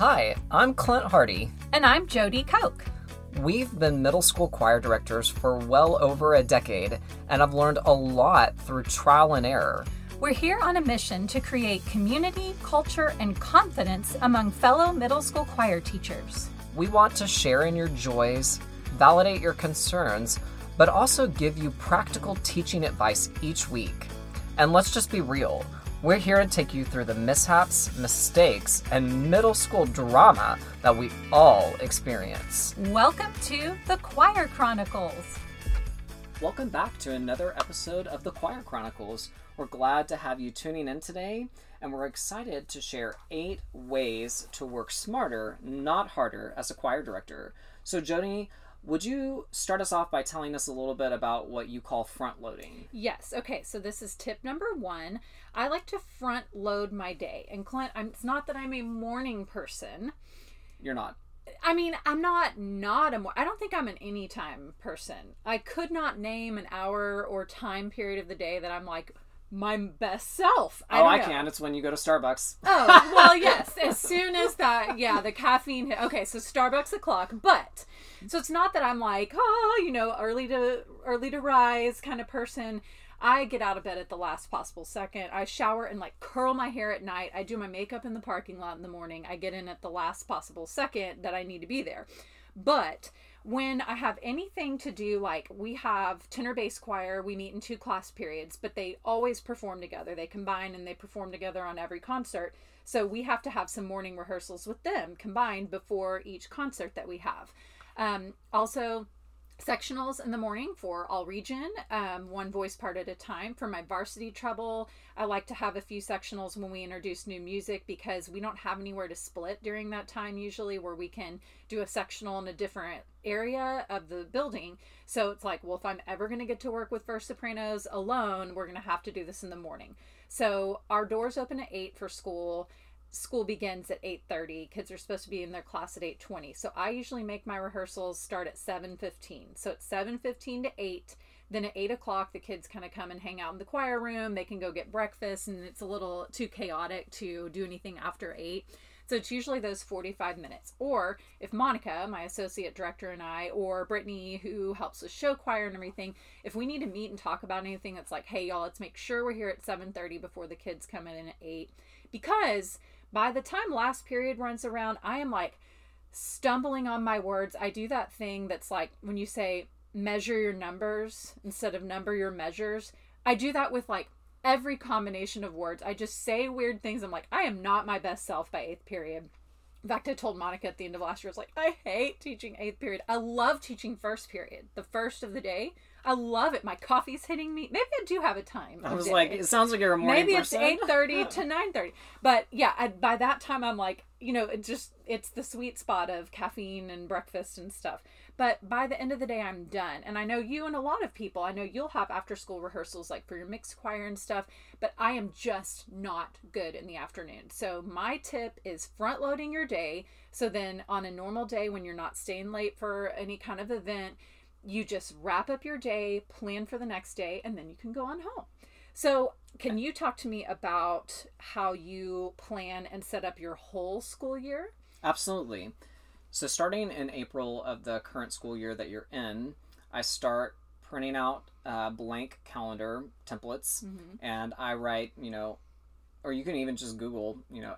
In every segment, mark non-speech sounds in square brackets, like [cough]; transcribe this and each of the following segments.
Hi, I'm Clint Hardy. And I'm Jody Koch. We've been middle school choir directors for well over a decade, and I've learned a lot through trial and error. We're here on a mission to create community, culture, and confidence among fellow middle school choir teachers. We want to share in your joys, validate your concerns, but also give you practical teaching advice each week. And let's just be real we're here to take you through the mishaps, mistakes, and middle school drama that we all experience. Welcome to the Choir Chronicles. Welcome back to another episode of the Choir Chronicles. We're glad to have you tuning in today, and we're excited to share eight ways to work smarter, not harder, as a choir director. So, Jody, would you start us off by telling us a little bit about what you call front loading? Yes. Okay. So this is tip number one. I like to front load my day. And Clint, I'm, it's not that I'm a morning person. You're not. I mean, I'm not not a mor- I don't think I'm an anytime person. I could not name an hour or time period of the day that I'm like my best self. I oh, I know. can. It's when you go to Starbucks. Oh, well, yes. As soon as that, yeah, the caffeine hit. Okay, so Starbucks o'clock. But so it's not that I'm like, oh, you know, early to early to rise kind of person. I get out of bed at the last possible second. I shower and like curl my hair at night. I do my makeup in the parking lot in the morning. I get in at the last possible second that I need to be there. But when I have anything to do, like we have tenor bass choir, we meet in two class periods, but they always perform together. They combine and they perform together on every concert. So we have to have some morning rehearsals with them combined before each concert that we have. Um, also, sectionals in the morning for all region, um, one voice part at a time. For my varsity treble, I like to have a few sectionals when we introduce new music because we don't have anywhere to split during that time usually where we can do a sectional in a different area of the building. So it's like, well, if I'm ever going to get to work with first sopranos alone, we're going to have to do this in the morning. So our doors open at 8 for school school begins at 8.30 kids are supposed to be in their class at 8.20 so i usually make my rehearsals start at 7.15 so it's 7.15 to 8 then at 8 o'clock the kids kind of come and hang out in the choir room they can go get breakfast and it's a little too chaotic to do anything after 8 so it's usually those 45 minutes. Or if Monica, my associate director, and I, or Brittany, who helps with show choir and everything, if we need to meet and talk about anything that's like, hey y'all, let's make sure we're here at 7:30 before the kids come in at 8. Because by the time last period runs around, I am like stumbling on my words. I do that thing that's like when you say measure your numbers instead of number your measures. I do that with like every combination of words. I just say weird things. I'm like, I am not my best self by eighth period. In fact, I told Monica at the end of last year, I was like, I hate teaching eighth period. I love teaching first period, the first of the day. I love it. My coffee's hitting me. Maybe I do have a time. I was like, it sounds like you're a morning Maybe person. it's [laughs] eight thirty to nine thirty. But yeah, I, by that time, I'm like, you know, it just it's the sweet spot of caffeine and breakfast and stuff. But by the end of the day, I'm done. And I know you and a lot of people. I know you'll have after school rehearsals like for your mixed choir and stuff. But I am just not good in the afternoon. So my tip is front loading your day. So then on a normal day when you're not staying late for any kind of event you just wrap up your day, plan for the next day, and then you can go on home. So, can you talk to me about how you plan and set up your whole school year? Absolutely. So, starting in April of the current school year that you're in, I start printing out uh, blank calendar templates mm-hmm. and I write, you know, or you can even just Google, you know,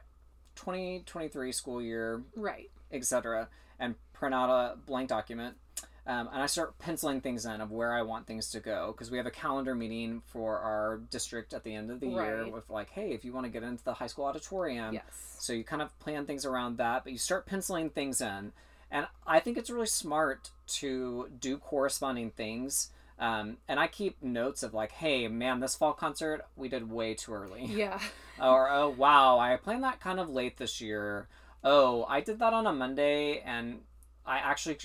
2023 school year, right, etc., and print out a blank document um, and I start penciling things in of where I want things to go because we have a calendar meeting for our district at the end of the right. year with like, hey, if you want to get into the high school auditorium, yes. so you kind of plan things around that, but you start penciling things in, and I think it's really smart to do corresponding things. Um, and I keep notes of like, hey, man, this fall concert we did way too early. Yeah. [laughs] or oh wow, I planned that kind of late this year. Oh, I did that on a Monday, and I actually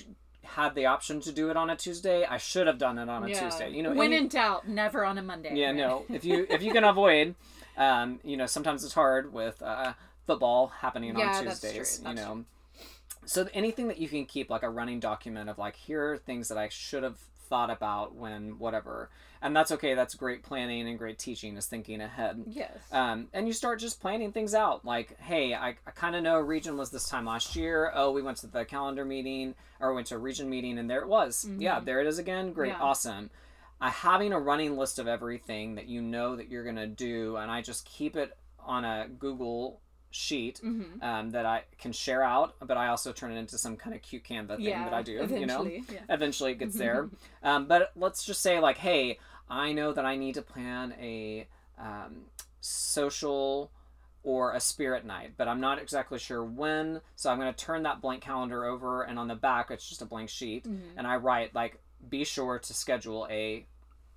had the option to do it on a Tuesday, I should have done it on a yeah. Tuesday. You know, when in doubt, never on a Monday. Yeah, right? no. If you [laughs] if you can avoid, um, you know, sometimes it's hard with uh, football happening yeah, on Tuesdays. You know, true. so anything that you can keep like a running document of like here are things that I should have thought about when whatever. And that's okay. That's great planning and great teaching is thinking ahead. Yes. Um, and you start just planning things out. Like, hey, I, I kind of know region was this time last year. Oh, we went to the calendar meeting or went to a region meeting and there it was. Yeah, there it is again. Great. Mm-hmm. Yeah. Awesome. Uh, having a running list of everything that you know that you're going to do, and I just keep it on a Google sheet Mm-hmm. um, that I can share out, but I also turn it into some kind of cute Canva thing yeah. that I do. You know, eventually, yeah. eventually it gets [laughs] there. um, but let's just say like, hey, I know that I need to plan a um, social or a spirit night, but I'm not exactly sure when. So I'm going to turn that blank calendar over, and on the back it's just a blank sheet, Mm-hmm. and I write like, be sure to schedule a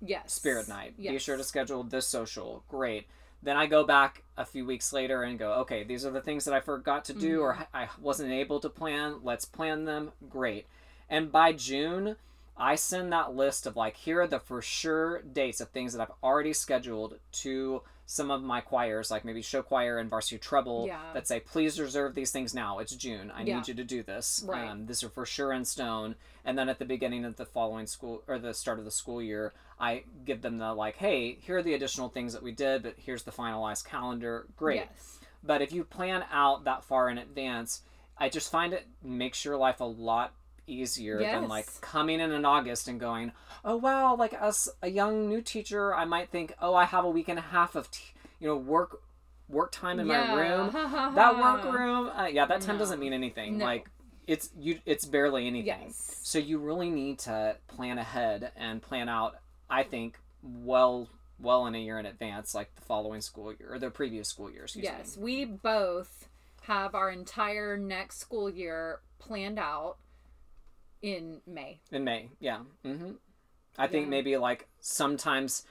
Yes. spirit night. Be sure to schedule this social. Great. Then I go back a few weeks later and go, okay, these are the things that I forgot to do or Mm-hmm. I wasn't able to plan. Let's plan them. Great. And by June, I send that list of like, here are the for sure dates of things that I've already scheduled to some of my choirs, like maybe show choir and varsity treble, Yeah. that say, please reserve these things now. It's June. I Yeah. need you to do this. Right. Um, these are for sure in stone. And then at the beginning of the following school or the start of the school year, I give them the like, hey, here are the additional things that we did, but here's the finalized calendar. Great. Yes. But if you plan out that far in advance, I just find it makes your life a lot easier than like coming in in August and going, oh wow, like as a young new teacher, I might think, oh, I have a week and a half of, t- you know, work work time in my room. That work room, uh, yeah, that time No. doesn't mean anything. No. Like it's you, it's barely anything. Yes. So you really need to plan ahead and plan out. I think well, well in a year in advance, like the following school year or the previous school year. Excuse Yes, me. we both have our entire next school year planned out in May. In May, yeah. hmm I think maybe like sometimes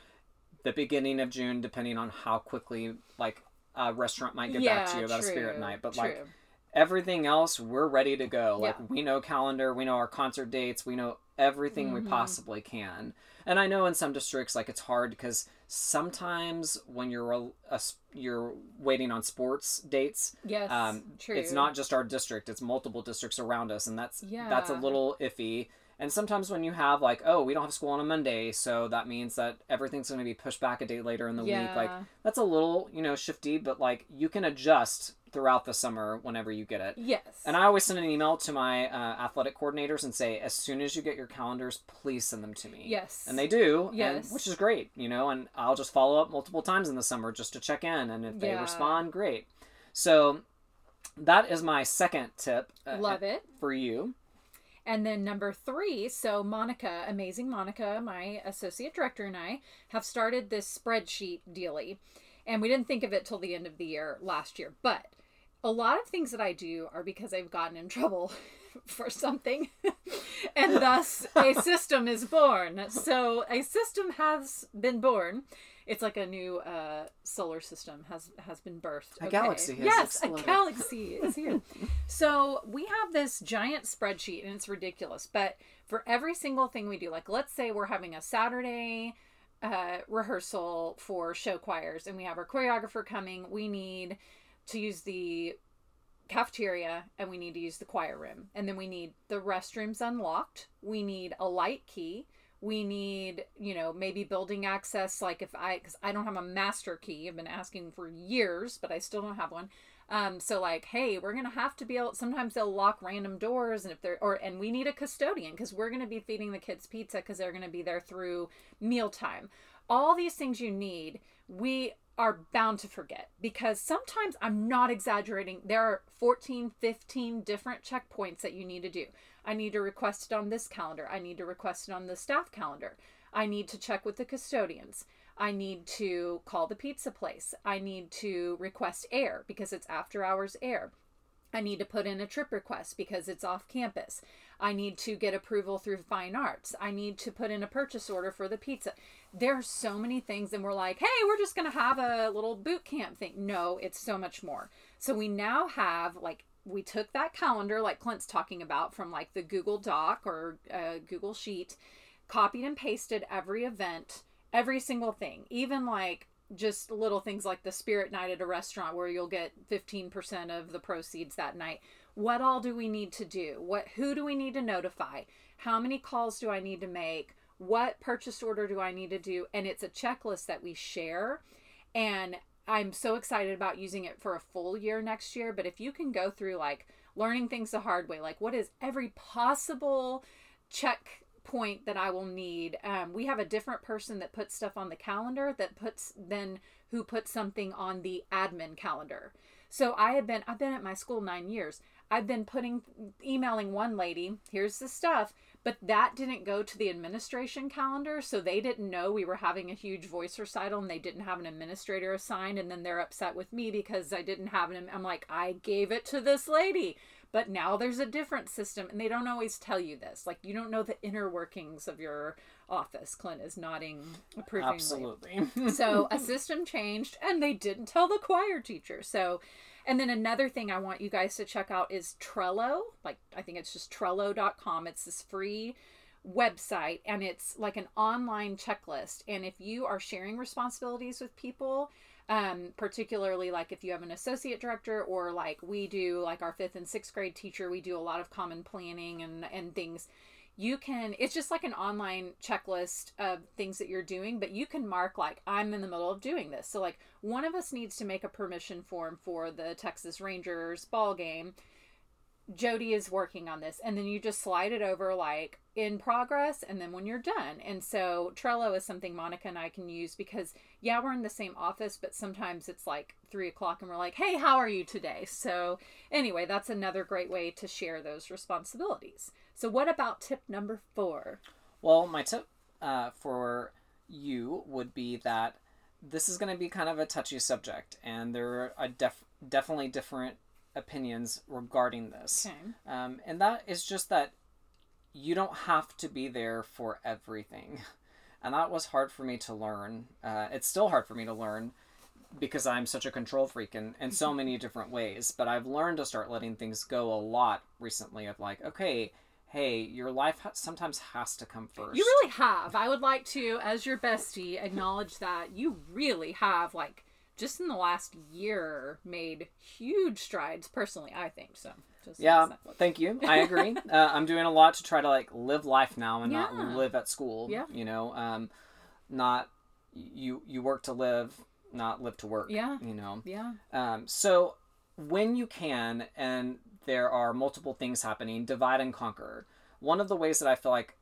the beginning of June, depending on how quickly like a restaurant might get back to you about a spirit night. But true. like everything else, we're ready to go. Like we know calendar, we know our concert dates, we know everything we Mhm. possibly can. And I know in some districts like it's hard because sometimes when you're a, a you're waiting on sports dates, yes, um, true. it's not just our district; it's multiple districts around us, and that's that's a little iffy. And sometimes when you have like, oh, we don't have school on a Monday, so that means that everything's going to be pushed back a day later in the week. Like that's a little, you know, shifty, but like you can adjust throughout the summer whenever you get it. Yes. And I always send an email to my uh, athletic coordinators and say, as soon as you get your calendars, please send them to me. Yes. And they do, and- Yes. which is great, you know. And I'll just follow up multiple times in the summer just to check in, and if they Yeah. respond, great. So that is my second tip. uh, Love it. for you. And then number three, so Monica, amazing Monica, my associate director, and I have started this spreadsheet dealy. And we didn't think of it till the end of the year last year. But a lot of things that I do are because I've gotten in trouble [laughs] for something. [laughs] and thus a [laughs] system is born. So a system has been born. It's like a new uh, solar system has has been birthed. A galaxy has yes, exploded. a galaxy is here. so we have this giant spreadsheet, and it's ridiculous. But for every single thing we do, like let's say we're having a Saturday uh, rehearsal for show choirs, and we have our choreographer coming. We need to use the cafeteria and we need to use the choir room. And then we need the restrooms unlocked. We need a light key. We need you know maybe building access like if i because i don't have a master key. I've been asking for years but i still don't have one. Um so like hey we're gonna have to be able sometimes they'll lock random doors and if they're or and we need a custodian because we're gonna be feeding the kids pizza because they're gonna be there through mealtime. All these things you need we are bound to forget because sometimes I'm not exaggerating. There are 14, 15 different checkpoints that you need to do. I need to request it on this calendar. I need to request it on the staff calendar. I need to check with the custodians. I need to call the pizza place. I need to request air because it's after hours air. I need to put in a trip request because it's off campus. I need to get approval through fine arts. I need to put in a purchase order for the pizza. There are so many things, and we're like, hey, we're just going to have a little boot camp thing. No, it's so much more. So we now have, like, we took that calendar, like Clint's talking about, from like the Google Doc or uh, Google Sheet, copied and pasted every event, every single thing, even like just little things like the spirit night at a restaurant where you'll get 15% of the proceeds that night what all do we need to do what who do we need to notify how many calls do i need to make what purchase order do I need to do? And it's a checklist that we share. And I'm so excited about using it for a full year next year. But if you can go through like learning things the hard way, like what is every possible check point that I will need. Um, we have a different person that puts stuff on the calendar that puts then who puts something on the admin calendar. So I have been I've been at my school nine years. I've been putting emailing one lady, here's the stuff, but that didn't go to the administration calendar, so they didn't know we were having a huge voice recital and they didn't have an administrator assigned and then they're upset with me because I didn't have an I'm like I gave it to this lady. But now there's a different system and they don't always tell you this. Like you don't know the inner workings of your office. Clint is nodding approvingly. Absolutely. so [laughs] a system changed and they didn't tell the choir teacher. So and then another thing I want you guys to check out is Trello. Like I think it's just trello.com. It's this free website and it's like an online checklist. And if you are sharing responsibilities with people, um, particularly like if you have an associate director or like we do like our fifth and sixth grade teacher, we do a lot of common planning and, and things you can it's just like an online checklist of things that you're doing but you can mark like i'm in the middle of doing this. So like one of us needs to make a permission form for the texas rangers ball game jody is working on this and then you just slide it over like in progress and then when you're done. And so trello is something monica and i can use because yeah we're in the same office but sometimes it's like three o'clock and we're like hey how are you today? So anyway that's another great way to share those responsibilities. So, what about tip number four? Well, my tip uh, for you would be that this is going to be kind of a touchy subject, and there are def- definitely different opinions regarding this. Okay. Um, and that is just that you don't have to be there for everything. And that was hard for me to learn. Uh, it's still hard for me to learn because I'm such a control freak in, in so many different ways. But I've learned to start letting things go a lot recently of like, okay, hey, your life ha- sometimes has to come first. You really have. I would like to, as your bestie, acknowledge that you really have, like, just in the last year, made huge strides. Personally, I think so. Just yeah, thank you. I [laughs] agree. uh, I'm doing a lot to try to like live life now and yeah. not live at school. Yeah. You know, um, not you you work to live, not live to work. Yeah. You know. Yeah. Um. So when you can, and there are multiple things happening, divide and conquer. One of the ways that I feel like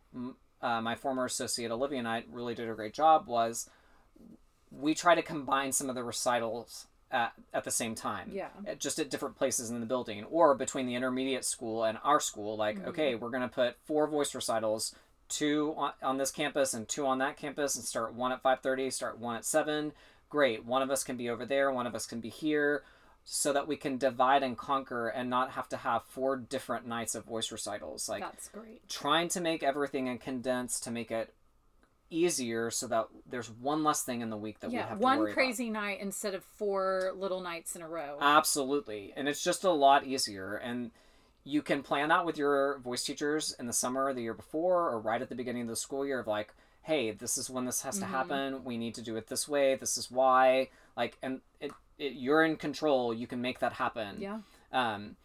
uh, my former associate Olivia and I really did a great job was we try to combine some of the recitals at, at the same time. Yeah. At, just at different places in the building or between the intermediate school and our school. Like, mm-hmm. okay, we're going to put four voice recitals, two on, on this campus and two on that campus and start one at 5.30, start one at 7. Great. One of us can be over there. One of us can be here so that we can divide and conquer and not have to have four different nights of voice recitals. Like that's great. Trying to make everything and condense to make it easier so that there's one less thing in the week that yeah, we have one crazy night instead of four little nights in a row. Absolutely. And it's just a lot easier and you can plan that with your voice teachers in the summer the year before or right at the beginning of the school year of like, hey, this is when this has mm-hmm. to happen. We need to do it this way. This is why. Like and it it, you're in control. You can make that happen. Yeah. Um,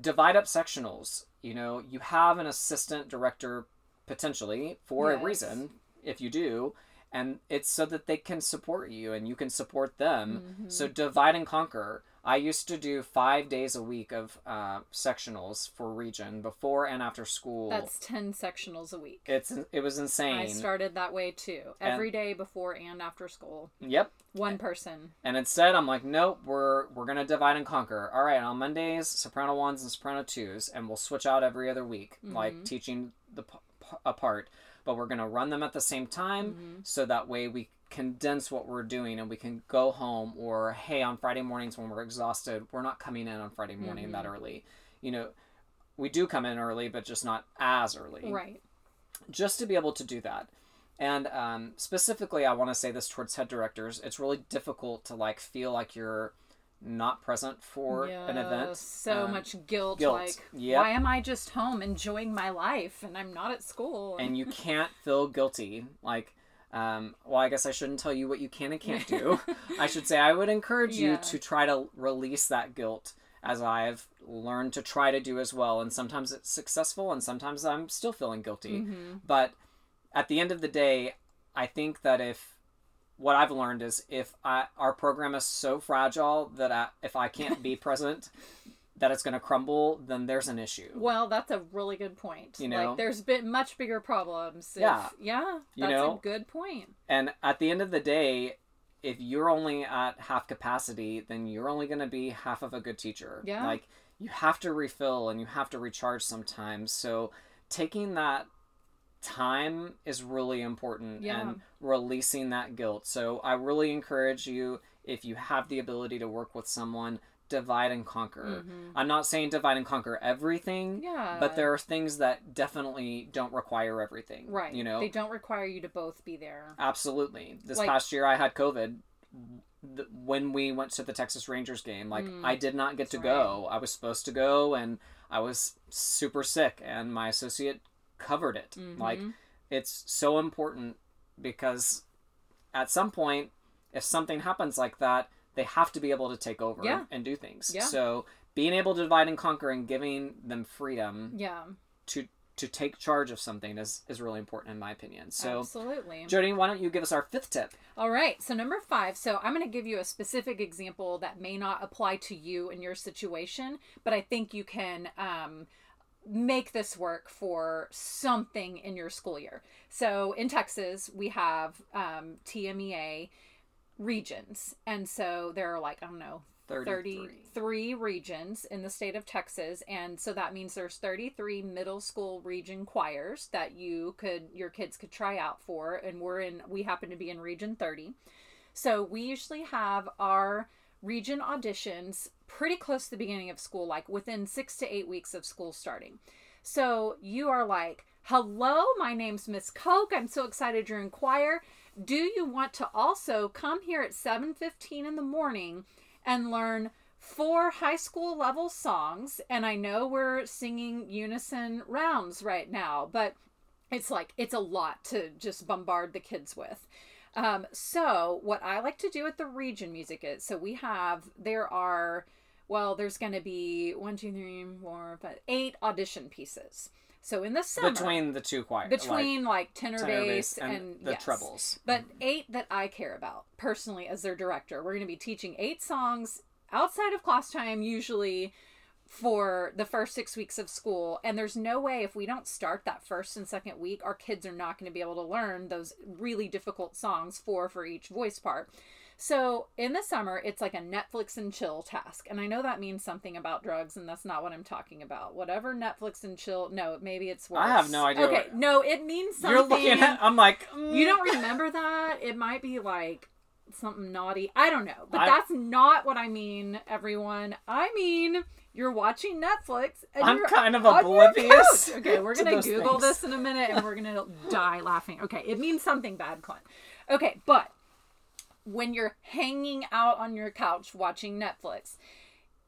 divide up sectionals. You know, you have an assistant director potentially for yes. a reason. If you do, and it's so that they can support you and you can support them. Mm-hmm. So divide and conquer. I used to do five days a week of uh, sectionals for region before and after school. That's ten sectionals a week. It's it was insane. I started that way too. Every and, day before and after school. Yep. One person. And instead, I'm like, nope. We're we're gonna divide and conquer. All right, on Mondays, soprano ones and soprano twos, and we'll switch out every other week, mm-hmm. like teaching the p- p- apart. But we're gonna run them at the same time, mm-hmm. so that way we condense what we're doing and we can go home or hey on friday mornings when we're exhausted we're not coming in on friday morning mm-hmm. that early you know we do come in early but just not as early right just to be able to do that and um, specifically i want to say this towards head directors it's really difficult to like feel like you're not present for an event so um, much guilt, guilt. like yep. why am i just home enjoying my life and i'm not at school and you [laughs] can't feel guilty like um, well, I guess I shouldn't tell you what you can and can't do. [laughs] I should say I would encourage yeah. you to try to release that guilt as I've learned to try to do as well. And sometimes it's successful and sometimes I'm still feeling guilty. Mm-hmm. But at the end of the day, I think that if what I've learned is if I, our program is so fragile that I, if I can't be [laughs] present, that it's going to crumble, then there's an issue. Well, that's a really good point. You know? like there's been much bigger problems. if- Yeah. yeah, You that's know? a good point. And at the end of the day, if you're only at half capacity, then you're only going to be half of a good teacher. Yeah. Like you have to refill and you have to recharge sometimes. So taking that time is really important Yeah. and releasing that guilt. So I really encourage you if you have the ability to work with someone, divide and conquer. Mhm. I'm not saying divide and conquer everything, Yeah, but there are things that definitely don't require everything. right. You know, they don't require you to both be there. Absolutely. This Like- past year, I had COVID. When we went to the Texas Rangers game, like Mm, I did not get to that's go. I was supposed to go, and I was super sick, and my associate covered it. Like Mhm. it's so important because at some point, if something happens like that, they have to be able to take over Yeah. and do things. Yeah. So being able to divide and conquer and giving them freedom yeah, to to take charge of something is is really important in my opinion. So. absolutely. Jody, why don't you give us our fifth tip? All right, so number five. So I'm going to give you a specific example that may not apply to you in your situation, but I think you can um, make this work for something in your school year. So in Texas, we have um, TMEA regions, and so there are like I don't know 33. 33 regions in the state of Texas and so that means there's 33 middle school region choirs that you could your kids could try out for and we're in we happen to be in region 30. So we usually have our region auditions pretty close to the beginning of school like within 6 to 8 weeks of school starting. So you are like, "Hello, my name's Miss Koch. I'm so excited you're in choir. Do you want to also come here at 7:15 in the morning and learn four high school level songs and I know we're singing unison rounds right now, but it's like it's a lot to just bombard the kids with. Um, so what I like to do with the region music is so we have there are well there's going to be one two three four five eight audition pieces. So in the summer between the two choirs, between like, tenor, like, tenor bass, bass and, and, the yes. trebles. But eight that I care about personally as their director. We're going to be teaching eight songs outside of class time, usually for the first six weeks of school. And there's no way if we don't start that first and second week, our kids are not going to be able to learn those really difficult songs, four for each voice part. So in the summer, it's like a Netflix and chill task. And I know that means something about drugs, and that's not what I'm talking about. Whatever Netflix and chill, no, maybe it's worse. I have no idea Okay, what- no, it means something. You're looking at. I'm like. mm, You don't remember that? It might be like something naughty. I don't know. But I- that's not what I mean, everyone. I mean, you're watching Netflix and I'm you're kind of oblivious. Okay, we're going [laughs] to Google things. this in a minute and we're going [laughs] to die laughing. Okay, it means something bad, Clint. Okay, but when you're hanging out on your couch watching Netflix,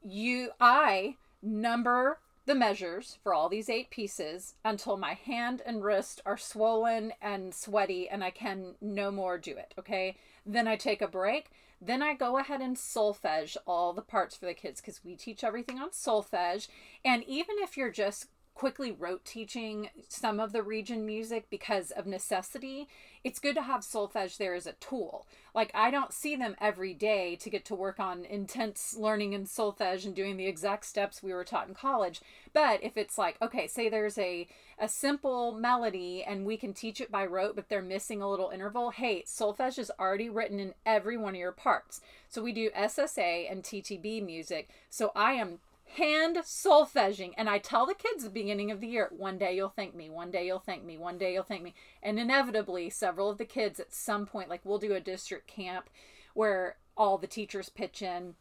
you I number the measures for all these eight pieces until my hand and wrist are swollen and sweaty and I can no more do it, okay? Then I take a break. Then I go ahead and solfege all the parts for the kids because we teach everything on solfege. And even if you're just quickly rote teaching some of the region music because of necessity, it's good to have solfege there as a tool. Like I don't see them every day to get to work on intense learning in solfege and doing the exact steps we were taught in college. But if it's like, okay, say there's a a simple melody and we can teach it by rote, but they're missing a little interval, hey, solfege is already written in every one of your parts. So we do SSA and TTB music. So I am hand solfeging and i tell the kids at the beginning of the year one day you'll thank me one day you'll thank me one day you'll thank me. And inevitably several of the kids at some point like we'll do a district camp where all the teachers pitch in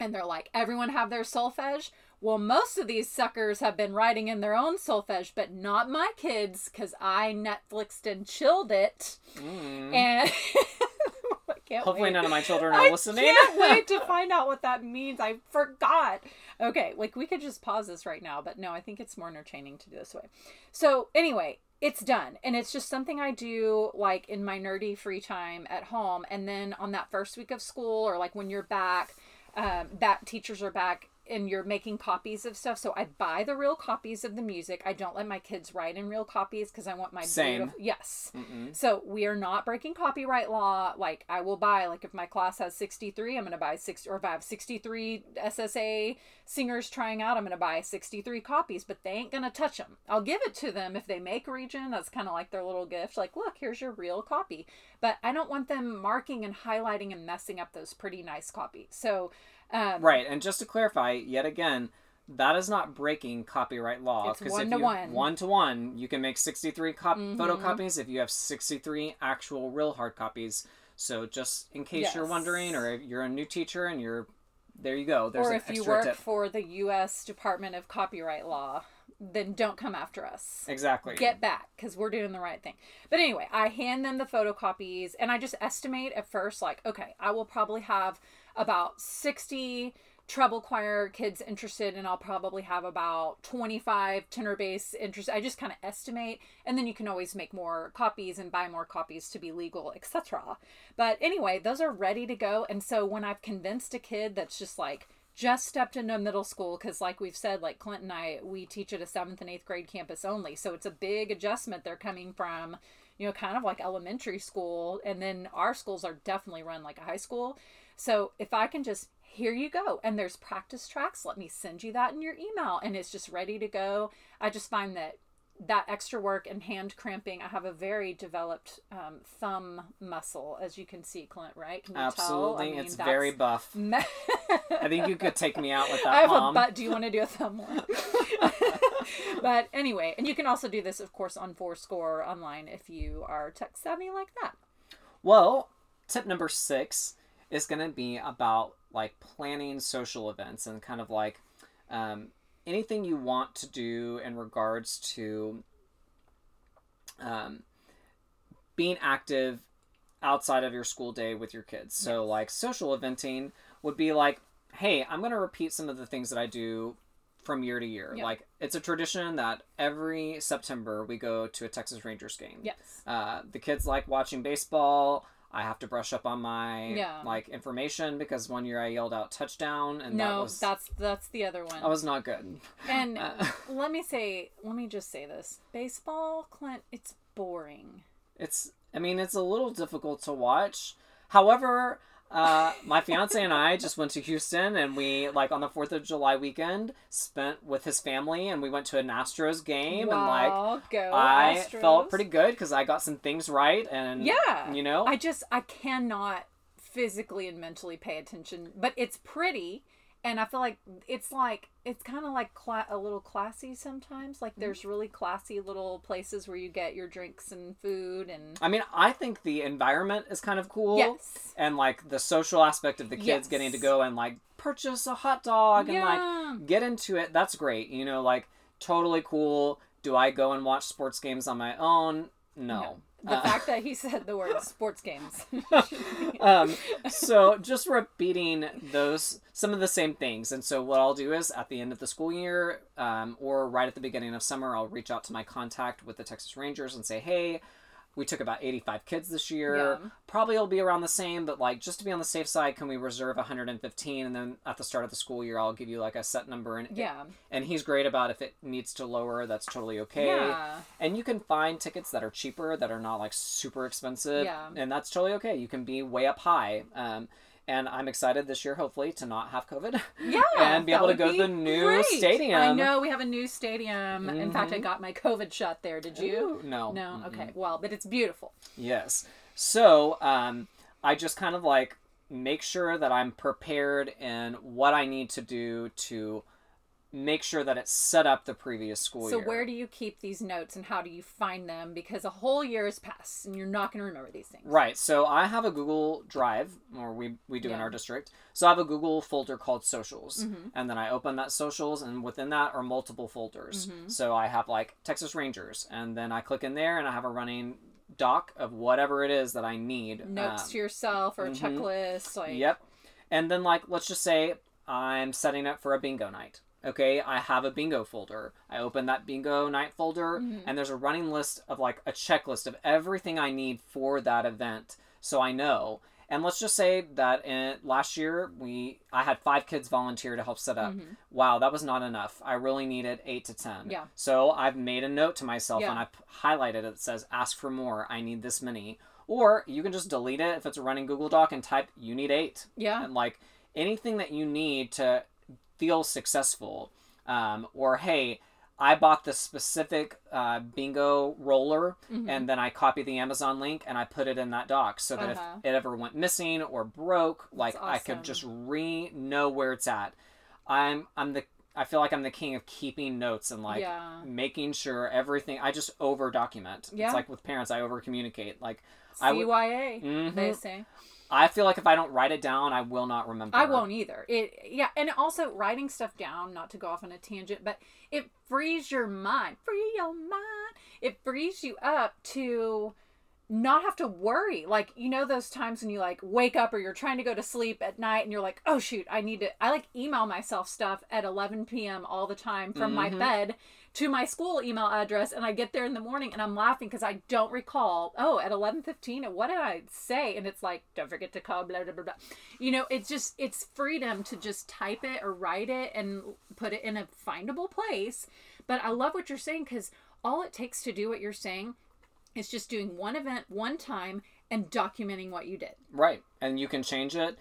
and they're like everyone have their solfege? Well most of these suckers have been writing in their own solfege but not my kids because i netflixed and chilled it. Mm. and [laughs] can't Hopefully, wait. none of my children are I listening. I can't [laughs] wait to find out what that means. I forgot. Okay, like we could just pause this right now, but no, I think it's more entertaining to do this way. So, anyway, it's done. And it's just something I do like in my nerdy free time at home. And then on that first week of school, or like when you're back, um, that teachers are back, and you're making copies of stuff. So I buy the real copies of the music. I don't let my kids write in real copies because I want my Same. beautiful- yes. Mm-mm. So we are not breaking copyright law. Like I will buy, like if my class has 63, I'm going to buy six, or if I have 63 SSA singers trying out, I'm going to buy 63 copies, but they ain't going to touch them. I'll give it to them if they make region. That's kind of like their little gift. Like, look, here's your real copy. But I don't want them marking and highlighting and messing up those pretty nice copies. So, um, Right, and just to clarify, yet again, that is not breaking copyright law. It's 'cause one if to you, one. One to one. You can make 63 cop- Mhm. photocopies if you have 63 actual real hard copies. So just in case you're wondering, or if you're a new teacher and you're, there you go. There's or an if you work tip. for the U.S. Department of Copyright Law, then don't come after us. Exactly. get back because we're doing the right thing. But anyway, I hand them the photocopies and I just estimate at first, like, okay, I will probably have about 60 treble choir kids interested, and I'll probably have about 25 tenor bass interest. I just kind of estimate, and then you can always make more copies and buy more copies to be legal, etc. But anyway, those are ready to go. And so when I've convinced a kid that's just like, just stepped into middle school because like we've said like clint and i we teach at a seventh and eighth grade campus only so it's a big adjustment they're coming from you know kind of like elementary school and then our schools are definitely run like a high school so if i can just here you go and there's practice tracks let me send you that in your email and it's just ready to go i just find that that extra work and hand cramping i have a very developed um, thumb muscle as you can see clint right can you Absolutely. tell? I mean, it's very buff. me- I think you could take me out with [laughs] that I have a butt. Do you want to do a thumb one? [laughs] but anyway, and you can also do this, of course, on Fourscore online if you are tech savvy like that. Well, tip number six is going to be about like planning social events and kind of like um, anything you want to do in regards to um, being active outside of your school day with your kids. So, like social eventing would be like, hey, I'm going to repeat some of the things that I do from year to year. Yeah. Like, it's a tradition that every September we go to a Texas Rangers game. Yes. Uh, the kids like watching baseball. I have to brush up on my Yeah. like information because one year I yelled out touchdown and that No, was that's that's the other one. I was not good. and [laughs] Uh, let me say, let me just say this: baseball, Clint, it's boring. it's I mean it's a little difficult to watch. However, uh, my fiance and I just went to Houston and we like on the Fourth of July weekend spent with his family and we went to an Astros game and like go I Astros. felt pretty good because I got some things right and Yeah, you know? I just I cannot physically and mentally pay attention, but it's pretty, and I feel like it's like it's kind of like cla- a little classy sometimes. Like mm-hmm. there's really classy little places where you get your drinks and food and I mean I think the environment is kind of cool. yes, and like the social aspect of the kids Yes. getting to go and like purchase a hot dog and like get into it that's great you know like totally cool do i go and watch sports games on my own no, the Uh, fact that he said the word sports games. [laughs] [laughs] um, so just repeating those some of the same things and so what i'll do is at the end of the school year um, or right at the beginning of summer i'll reach out to my contact with the texas rangers and say hey we took about 85 kids this year. Yeah. probably it'll be around the same but like just to be on the safe side can we reserve 115 and then at the start of the school year i'll give you like a set number and yeah, and he's great about if it needs to lower that's totally okay. Yeah, and you can find tickets that are cheaper that are not like super expensive Yeah. and that's totally okay. You can be way up high. Um, and i'm excited this year hopefully to not have covid [laughs] yeah, [laughs] And be able to go to the new great. stadium. I know we have a new stadium. In fact, I Mhm. got my COVID shot there. Did you? Ooh, no No. Mm-mm. Okay. Well, but it's beautiful. Yes. So um, I just kind of like make sure that I'm prepared and what I need to do to make sure that it's set up the previous school So year. So where do you keep these notes and how do you find them? Because a whole year has passed and you're not going to remember these things. Right. So I have a Google Drive, or we, we do in our district. So I have a Google folder called Socials. Mhm. And then I open that Socials, and within that are multiple folders. Mhm. So I have like Texas Rangers, and then I click in there, and I have a running doc of whatever it is that I need. Notes Um, to yourself or a mhm. checklist. Like, Yep. And then like let's just say I'm setting up for a bingo night. Okay, I have a bingo folder. I open that bingo night folder Mhm. and there's a running list of like a checklist of everything I need for that event so I know. And let's just say that in, last year we I had five kids volunteer to help set up. Mhm. Wow, that was not enough. I really needed eight to ten. Yeah. So I've made a note to myself Yeah. and I highlighted it that says ask for more. I need this many. Or you can just delete it if it's a running Google Doc and type you need eight Yeah. and like anything that you need to feel successful um, or hey i bought this specific uh, bingo roller Mhm. and then i copied the amazon link and i put it in that doc so that Uh-huh. if it ever went missing or broke like i could just re know where it's at i'm i'm the i feel like i'm the king of keeping notes and like Yeah. making sure everything i just over document Yeah. it's like with parents i over communicate like I would- CYA, Mhm. they say. I feel like if i don't write it down i will not remember I won't either. It yeah, and also writing stuff down, not to go off on a tangent, but it frees your mind. Free your mind. It frees you up to not have to worry. Like, you know those times when you like wake up or you're trying to go to sleep at night and you're like, "Oh shoot, I need to I like email myself stuff at 11 p.m. all the time from my Mhm. bed to my school email address and I get there in the morning and I'm laughing because I don't recall, oh, at 11:15, what did I say? And it's like, don't forget to call blah blah blah. blah. You know, it's just it's freedom to just type it or write it and put it in a findable place. But I love what you're saying cuz all it takes to do what you're saying is just doing one event one time and documenting what you did. Right. And you can change it.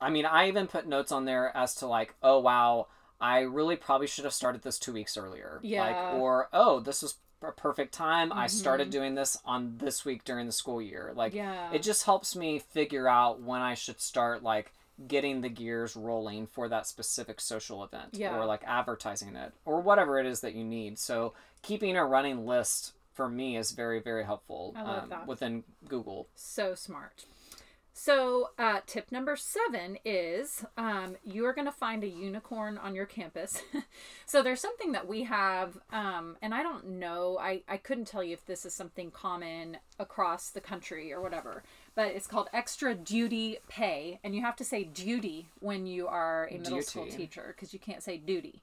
I mean, I even put notes on there as to like, oh wow, I really probably should have started this two weeks earlier. Yeah. Like, or oh, this is a perfect time. I started Mhm. doing this on this week during the school year. Like, Yeah. it just helps me figure out when I should start like getting the gears rolling for that specific social event Yeah. or like advertising it or whatever it is that you need. So keeping a running list for me is very very helpful I love um, that. within Google. So smart. So, uh, tip number seven is um, you're going to find a unicorn on your campus. [laughs] so, there's something that we have, um, and I don't know, I, I couldn't tell you if this is something common across the country or whatever, but it's called extra duty pay. And you have to say duty when you are a middle school teacher because you can't say duty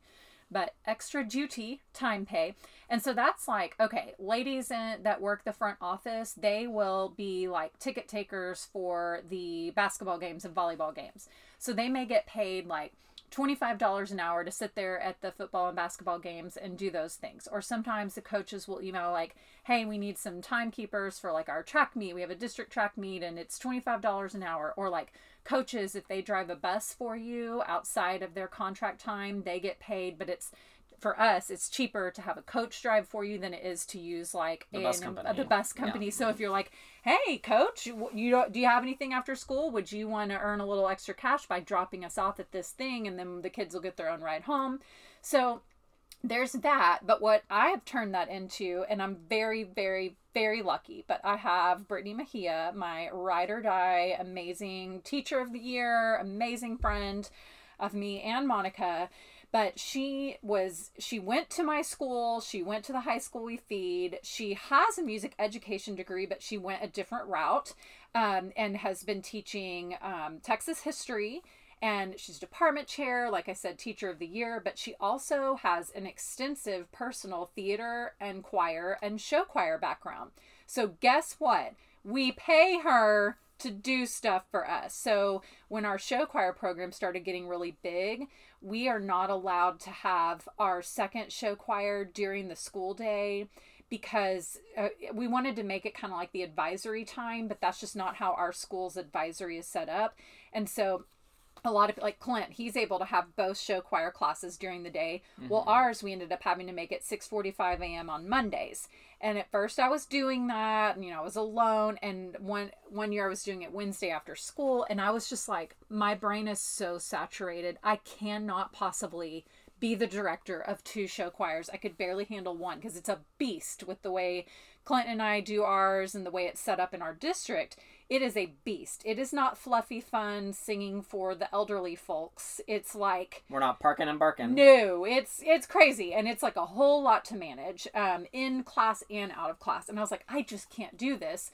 but extra duty time pay. And so that's like, okay, ladies in, that work the front office, they will be like ticket takers for the basketball games and volleyball games. So they may get paid like $25 an hour to sit there at the football and basketball games and do those things. Or sometimes the coaches will email like, hey, we need some timekeepers for like our track meet. We have a district track meet and it's $25 an hour. Or like coaches, if they drive a bus for you outside of their contract time, they get paid, but it's for us, it's cheaper to have a coach drive for you than it is to use like The bus company. the bus Yeah. company. So if you're like, "Hey, coach, you you don't, do you have anything after school? Would you want to earn a little extra cash by dropping us off at this thing, and then the kids will get their own ride home?" So there's that. But what I have turned that into, and I'm very, very, very lucky. But I have Brittany Mejia, my ride or die, amazing teacher of the year, amazing friend of me and Monica but she was she went to my school she went to the high school we feed she has a music education degree but she went a different route um, and has been teaching um, texas history and she's department chair like i said teacher of the year but she also has an extensive personal theater and choir and show choir background so guess what we pay her to do stuff for us. So when our show choir program started getting really big, we are not allowed to have our second show choir during the school day because uh, we wanted to make it kind of like the advisory time, but that's just not how our school's advisory is set up. And so a lot of like Clint, he's able to have both show choir classes during the day. Well, mm-hmm. ours we ended up having to make it 6:45 a.m. on Mondays. And at first I was doing that, and you know, I was alone and one one year I was doing it Wednesday after school and I was just like my brain is so saturated. I cannot possibly be the director of two show choirs. I could barely handle one because it's a beast with the way Clint and I do ours and the way it's set up in our district. It is a beast. It is not fluffy fun singing for the elderly folks. It's like We're not parking and barking. no, it's it's crazy and it's like a whole lot to manage um in class and out of class. And I was like, I just can't do this.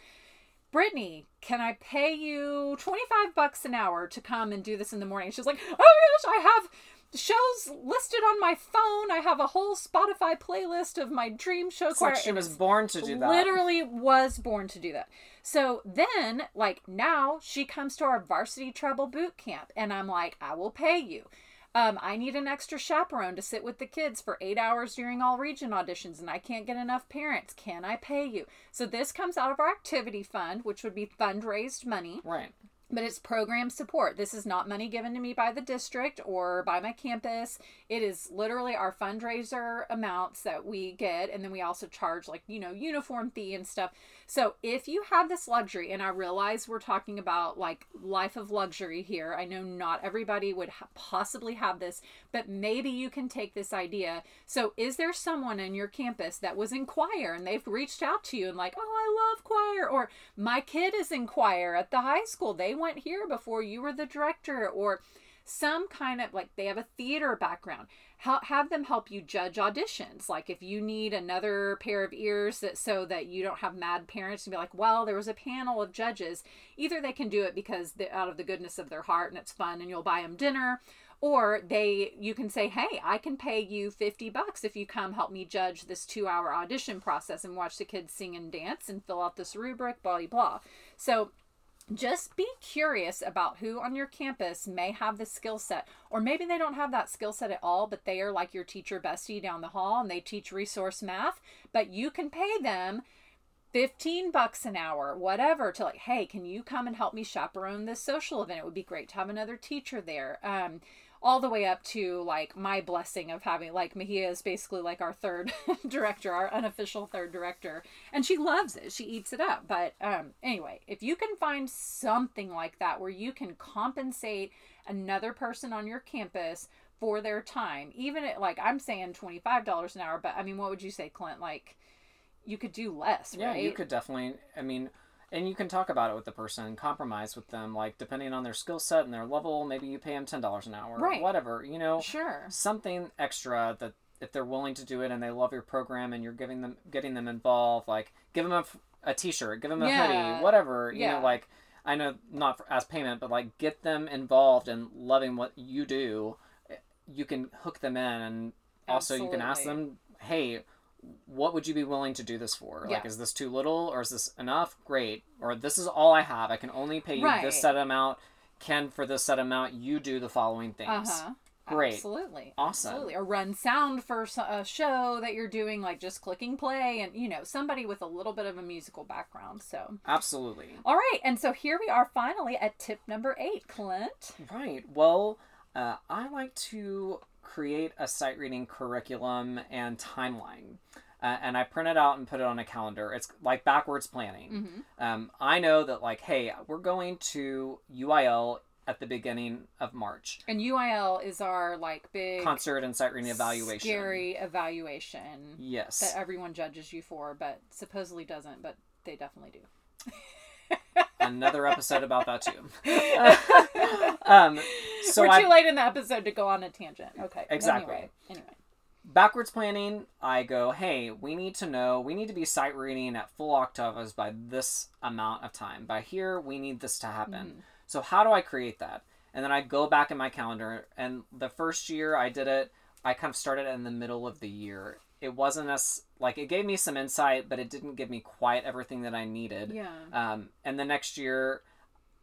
Brittany, can I pay you 25 bucks an hour to come and do this in the morning? She's like, oh my gosh, I have shows listed on my phone. I have a whole Spotify playlist of my dream show It's choir. like she was born to do that. literally was born to do that. So then, like now, she comes to our varsity treble boot camp, and I'm like, I will pay you. Um, I need an extra chaperone to sit with the kids for eight hours during all region auditions, and I can't get enough parents. Can I pay you? So this comes out of our activity fund, which would be fundraised money Right. But it's program support. This is not money given to me by the district or by my campus. It is literally our fundraiser amounts that we get, and then we also charge like you know uniform fee and stuff. So if you have this luxury, and I realize we're talking about like life of luxury here, I know not everybody would ha- possibly have this, but maybe you can take this idea. So is there someone in your campus that was in choir and they've reached out to you and like, oh, I love choir, or my kid is in choir at the high school. They went here before you were the director, or some kind of like they have a theater background. How, have them help you judge auditions. Like if you need another pair of ears that so that you don't have mad parents and be like, well, there was a panel of judges. Either they can do it because out of the goodness of their heart and it's fun and you'll buy them dinner, or they you can say hey i can pay you 50 bucks if you come help me judge this two hour audition process and watch the kids sing and dance and fill out this rubric blah blah blah so just be curious about who on your campus may have the skill set or maybe they don't have that skill set at all but they are like your teacher bestie down the hall and they teach resource math but you can pay them 15 bucks an hour, whatever, to like, hey, can you come and help me chaperone this social event? It would be great to have another teacher there. Um, all the way up to like my blessing of having like Mahia is basically like our third [laughs] director, our unofficial third director, and she loves it. She eats it up. But um, anyway, if you can find something like that where you can compensate another person on your campus for their time, even at like I'm saying twenty five dollars an hour, but I mean, what would you say, Clint? Like you could do less, Yeah, right? you could definitely. I mean, and you can talk about it with the person, compromise with them, like depending on their skill set and their level. Maybe you pay them ten dollars an hour, Right. Whatever, you know, Sure. something extra that if they're willing to do it and they love your program and you're giving them getting them involved, like give them a, a t-shirt, give them a Yeah. hoodie, whatever. You Yeah. know, like I know not for, as payment, but like get them involved and loving what you do. Eh, you can hook them in, and also you can ask them, hey what would you be willing to do this for? Like, is this too little or is this enough? Great. Or this is all I have. I can only pay you Right. this set amount. Can for this set amount you do the following things? Uh huh. Great. Absolutely. Awesome. Absolutely. Or run sound for a show that you're doing, like just clicking play, and you know somebody with a little bit of a musical background. So. Absolutely. All right, and so here we are finally at tip number eight, Clint. Right. Well, uh, I like to create a sight reading curriculum and timeline. Uh, and I print it out and put it on a calendar. It's like backwards planning. Mm-hmm. Um, I know that, like, hey, we're going to UIL at the beginning of March. And UIL is our like big Concert and sight reading evaluation. scary evaluation Yes. that everyone judges you for, but supposedly doesn't, but they definitely do. [laughs] Another episode about that too. [laughs] um, so We're I too late in the episode to go on a tangent. Okay. Exactly. Anyway. anyway. backwards planning. I go, hey, we need to know. We need to be sight reading at full octavos by this amount of time. By here, we need this to happen. Mhm. So how do I create that? And then I go back in my calendar. And the first year I did it, I kind of started in the middle of the year. It wasn't as like it gave me some insight, but it didn't give me quite everything that I needed. Yeah. Um, and the next year,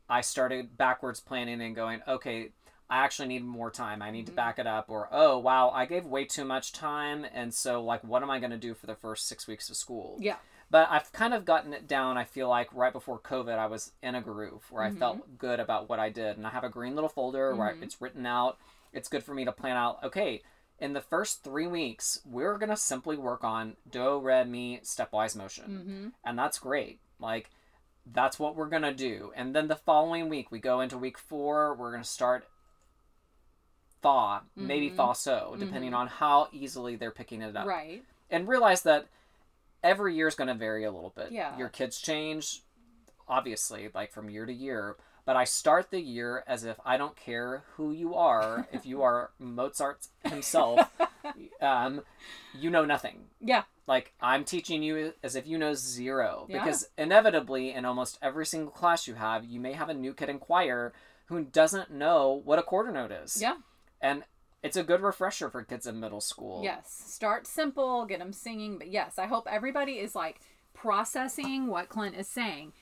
I started backwards planning and going, okay, I actually need more time. I need to Mhm. back it up. Or, oh, wow, I gave way too much time. And so, like, what am I going to do for the first six weeks of school? Yeah. But I've kind of gotten it down. I feel like right before COVID, I was in a groove where Mhm. I felt good about what I did. And I have a green little folder where Mhm. it's written out. It's good for me to plan out, okay, in the first three weeks, we're going to simply work on do, re, mi, stepwise motion Mm-hmm. and that's great. Like that's what we're gonna do. And then the following week, we go into week four. We're gonna start fa, maybe Mhm. fa so, depending Mhm. on how easily they're picking it up. Right. And realize that every year is gonna vary a little bit. Yeah. Your kids change, obviously, like from year to year. But I start the year as if I don't care who you are. if you are [laughs] Mozart himself, [laughs] um, you know nothing Yeah. like I'm teaching you as if you know zero Yeah. because inevitably in almost every single class you have you may have a new kid in choir who doesn't know what a quarter note is Yeah. and it's a good refresher for kids in middle school. Yes. Start simple, get them singing. But yes, I hope everybody is like processing what Clint is saying.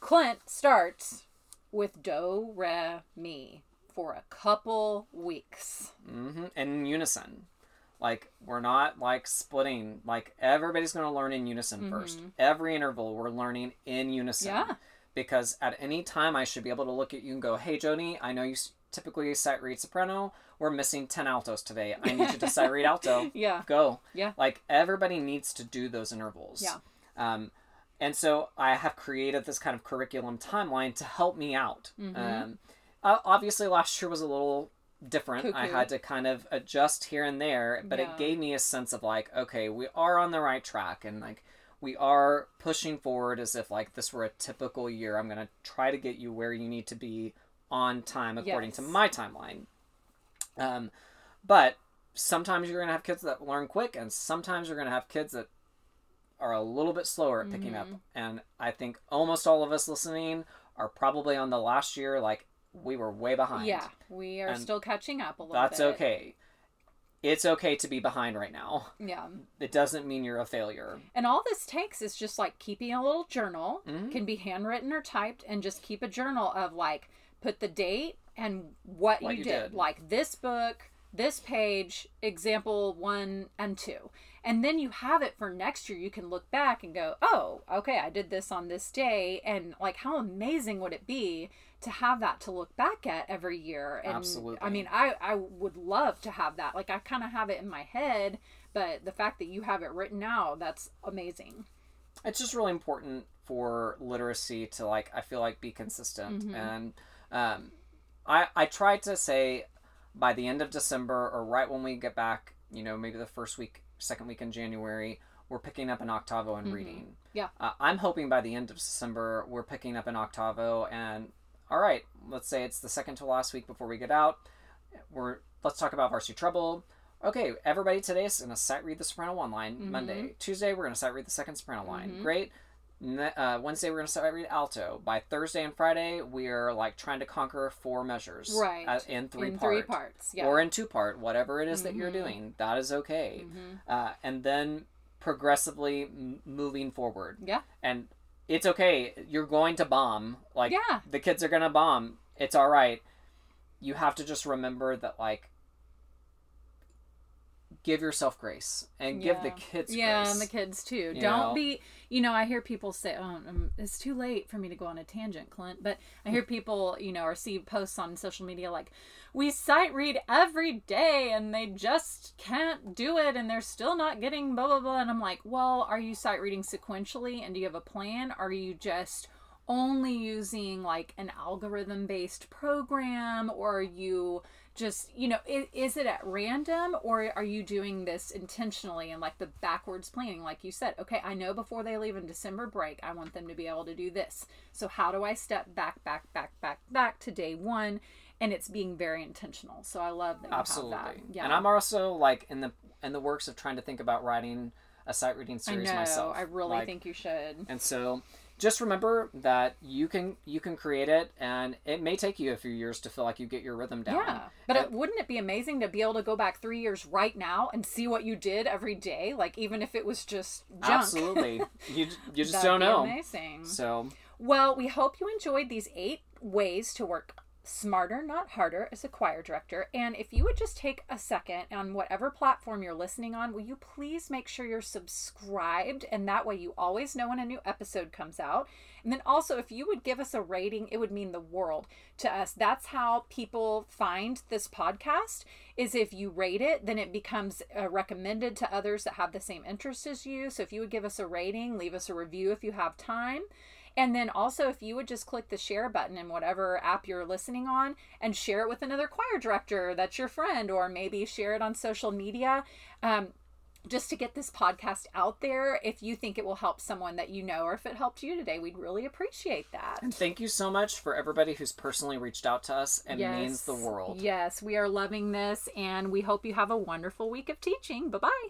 Clint starts with do, re, mi for a couple weeks. hmm in unison. Like we're not like splitting. Like everybody's going to learn in unison first. Every interval we're learning in unison. Mm-hmm. Yeah. Because at any time I should be able to look at you and go, "Hey Joni, I know you typically sight read soprano. We're missing ten altos today. I need you to sight read [laughs] alto. Yeah. Go. Yeah. Like everybody needs to do those intervals. Yeah. Um, and so I have created this kind of curriculum timeline to help me out. Mm-hmm. Um, obviously, last year was a little different. I had to kind of adjust here and there, but Yeah. it gave me a sense of like, okay, we are on the right track, and like we are pushing forward as if like this were a typical year. I'm gonna try to get you where you need to be on time according to my timeline. Um, but sometimes you're gonna have kids that learn quick, and sometimes you're gonna have kids that are a little bit slower at picking up. Mm-hmm. And I think almost all of us listening are probably on the last year. Like we were way behind. Yeah. We are And still catching up a little that's bit. okay. It's okay to be behind right now. Yeah. It doesn't mean you're a failure. And all this takes is just like keeping a little journal, Mhm. can be handwritten or typed, and just keep a journal of like put the date and what, What you, you did. did. Like this book, this page, example one and two. And then you have it for next year. You can look back and go, oh, okay, I did this on this day. And like, how amazing would it be to have that to look back at every year? And Absolutely. I mean, I, I would love to have that. Like, I kind of have it in my head, but the fact that you have it written out, that's amazing. It's just really important for literacy to like I feel like be consistent Mm-hmm. and um, I I try to say by the end of December or right when we get back, you know, maybe the first week, second week in January, we're picking up an octavo and reading. Mm-hmm. Yeah. Uh, I'm hoping by the end of December we're picking up an octavo and all right, let's say it's the second to last week before we get out. We're let's talk about varsity treble. Okay, everybody today is going to sight read the soprano one line. Mm-hmm. Monday, Tuesday we're going to sight read the second soprano line. Great. Uh, Wednesday we're going to sight read alto. By Thursday and Friday we're like trying to conquer four measures. Right. uh, in three in part. three parts. Yeah. Or in two part, whatever it is that Mm-hmm. you're doing, that is okay. Uh, and then progressively m- moving forward yeah. and it's okay. You're going to bomb. Like Yeah. the kids are gonna bomb. It's all right. You have to just remember that like give yourself grace and give the kids yeah, grace. and the kids too. You Don't know? be, you know, I hear people say, "Oh, um, it's too late for me to go on a tangent, Clint." But I hear [laughs] people, you know, or see posts on social media like, "We sight read every day, and they just can't do it, and they're still not getting blah blah blah." And I'm like, "Well, are you sight reading sequentially, and do you have a plan? Are you just only using like an algorithm based program, or are you?" just you know is, is it at random or are you doing this intentionally and like the backwards planning? Like you said okay i know before they leave in december break i want them to be able to do this. So how do i step back back back back back to day one? And it's being very intentional. So i love that Absolutely. yeah. And I'm also like in the in the works of trying to think about writing a sight reading i series know. myself. i really Like, think you should. And so just remember that you can you can create it and it may take you a few years to feel like you get your rhythm down. yeah but it, wouldn't it be amazing to be able to go back three years right now and see what you did every day like even if it was just junk Absolutely. [laughs] you you just don't know. amazing So Well, we hope you enjoyed these eight ways to work smarter, not harder, as a choir director. And if you would just take a second on whatever platform you're listening on, will you please make sure you're subscribed? And that way you always know when a new episode comes out. And then also, if you would give us a rating, it would mean the world to us. That's how people find this podcast. Is if you rate it, then it becomes uh, recommended to others that have the same interest as you. So if you would give us a rating, leave us a review if you have time. And then also, if you would just click the share button in whatever app you're listening on and share it with another choir director that's your friend, or maybe share it on social media. Um, just to get this podcast out there, if you think it will help someone that you know, or if it helped you today, we'd really appreciate that. And thank you so much for everybody who's personally reached out to us and means the world. Yes, we are loving this, and we hope you have a wonderful week of teaching. Bye bye.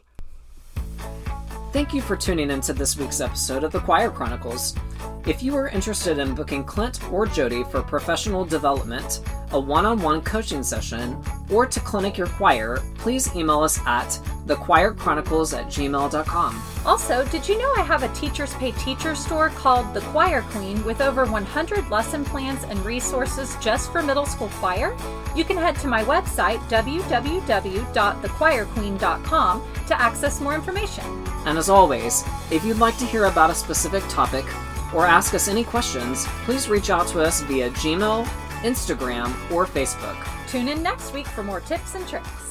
Thank you for tuning into this week's episode of the Choir Chronicles. If you are interested in booking Clint or Jody for professional development, a one on one coaching session, or to clinic your choir, please email us at thechoirchronicles at gmail.com. Also, did you know I have a Teachers Pay Teachers store called The Choir Queen with over 100 lesson plans and resources just for middle school choir? You can head to my website, www.thechoirqueen.com, to access more information. And as always, if you'd like to hear about a specific topic or ask us any questions, please reach out to us via Gmail, Instagram, or Facebook. Tune in next week for more tips and tricks.